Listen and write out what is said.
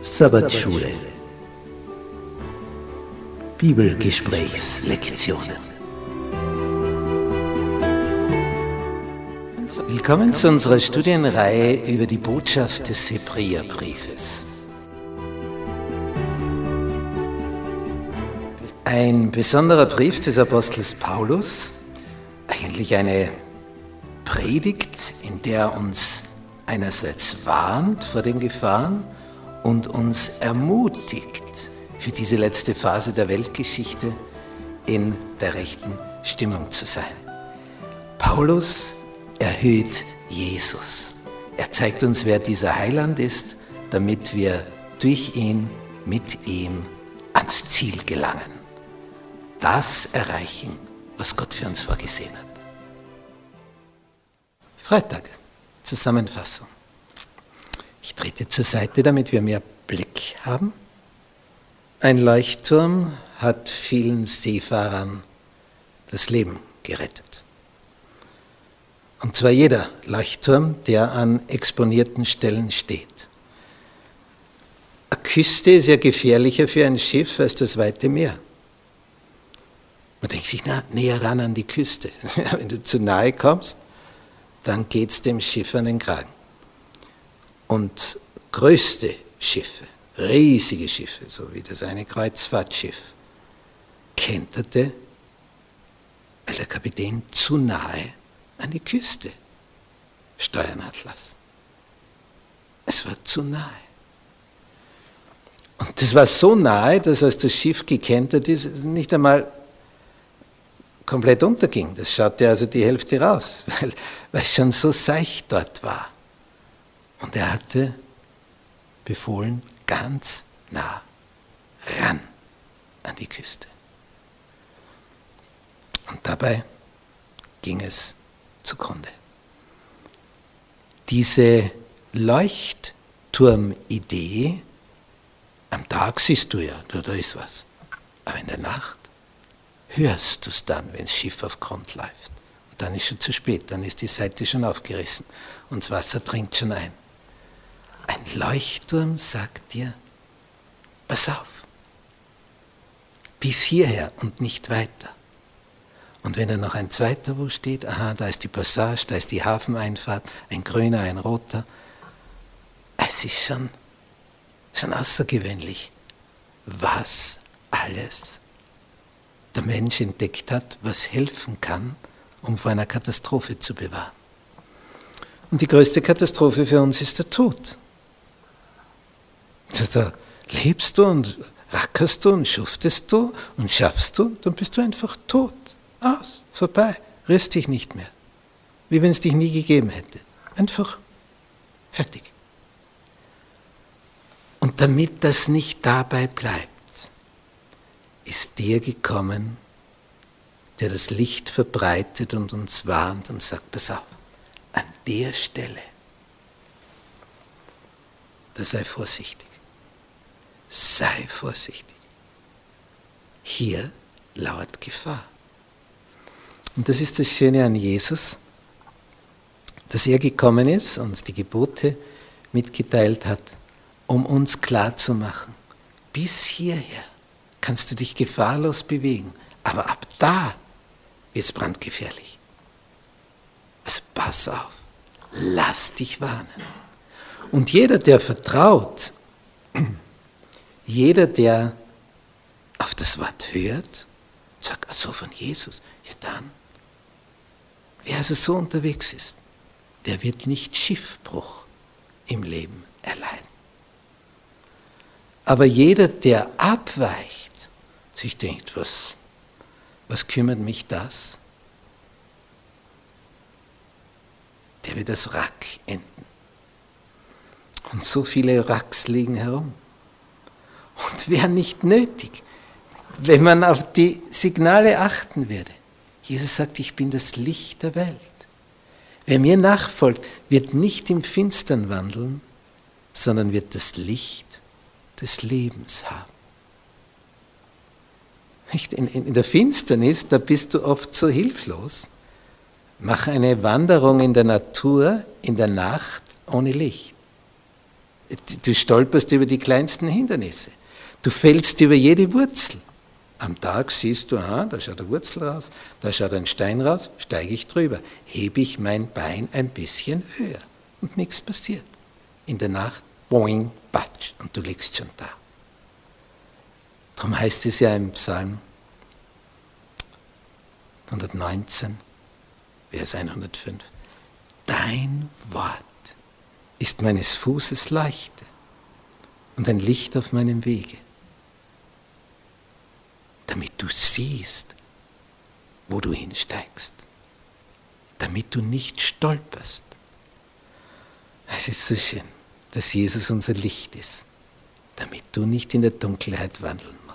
Sabbatschule. Bibelgesprächslektionen. Willkommen zu unserer Studienreihe über die Botschaft des Hebräerbriefes. Ein besonderer Brief des Apostels Paulus, eigentlich eine Predigt, in der er uns einerseits warnt vor den Gefahren, und uns ermutigt, für diese letzte Phase der Weltgeschichte in der rechten Stimmung zu sein. Paulus erhöht Jesus. Er zeigt uns, wer dieser Heiland ist, damit wir durch ihn, mit ihm ans Ziel gelangen. Das erreichen, was Gott für uns vorgesehen hat. Freitag, Zusammenfassung. Ich trete zur Seite, damit wir mehr Blick haben. Ein Leuchtturm hat vielen Seefahrern das Leben gerettet. Und zwar jeder Leuchtturm, der an exponierten Stellen steht. Eine Küste ist ja gefährlicher für ein Schiff als das weite Meer. Man denkt sich, na, näher ran an die Küste. Wenn du zu nahe kommst, dann geht es dem Schiff an den Kragen und größte Schiffe, riesige Schiffe, so wie das eine Kreuzfahrtschiff, kenterte, weil der Kapitän zu nahe an die Küste steuern hat lassen. Es war zu nahe. Und das war so nahe, dass als das Schiff gekentert ist, es nicht einmal komplett unterging. Das schaute also die Hälfte raus, weil, es schon so seicht dort war. Und er hatte befohlen, ganz nah ran an die Küste. Und dabei ging es zugrunde. Diese Leuchtturmidee, am Tag siehst du ja, da, da ist was. Aber in der Nacht hörst du es dann, wenn das Schiff auf Grund läuft. Und dann ist schon zu spät, dann ist die Seite schon aufgerissen und das Wasser dringt schon ein. Leuchtturm sagt dir, pass auf, bis hierher und nicht weiter. Und wenn da noch ein zweiter wo steht, aha, da ist die Passage, da ist die Hafeneinfahrt, ein grüner, ein roter, es ist schon, schon außergewöhnlich, was alles der Mensch entdeckt hat, was helfen kann, um vor einer Katastrophe zu bewahren. Und die größte Katastrophe für uns ist der Tod. Da lebst du und rackerst du und schuftest du und schaffst du, dann bist du einfach tot. Aus, vorbei, rührst dich nicht mehr. Wie wenn es dich nie gegeben hätte. Einfach fertig. Und damit das nicht dabei bleibt, ist der gekommen, der das Licht verbreitet und uns warnt und sagt, pass auf, an der Stelle, da sei vorsichtig sei vorsichtig. Hier lauert Gefahr. Und das ist das Schöne an Jesus, dass er gekommen ist, uns die Gebote mitgeteilt hat, um uns klarzumachen, bis hierher kannst du dich gefahrlos bewegen, aber ab da wird es brandgefährlich. Also pass auf, lass dich warnen. Und jeder, der vertraut, jeder, der auf das Wort hört, sagt, also von Jesus, ja dann, wer also so unterwegs ist, der wird nicht Schiffbruch im Leben erleiden. Aber jeder, der abweicht, sich denkt, was, was kümmert mich das? Der wird das Rack enden. Und so viele Racks liegen herum wäre nicht nötig, wenn man auf die Signale achten würde. Jesus sagt, ich bin das Licht der Welt. Wer mir nachfolgt, wird nicht im Finstern wandeln, sondern wird das Licht des Lebens haben. In, in, in der Finsternis, da bist du oft so hilflos. Mach eine Wanderung in der Natur in der Nacht ohne Licht. Du stolperst über die kleinsten Hindernisse. Du fällst über jede Wurzel. Am Tag siehst du, aha, da schaut eine Wurzel raus, da schaut ein Stein raus, steige ich drüber, hebe ich mein Bein ein bisschen höher und nichts passiert. In der Nacht, boing, batsch, und du liegst schon da. Darum heißt es ja im Psalm 119, Vers 105, Dein Wort ist meines Fußes Leuchte und ein Licht auf meinem Wege siehst, wo du hinsteigst, damit du nicht stolperst. Es ist so schön, dass Jesus unser Licht ist, damit du nicht in der Dunkelheit wandeln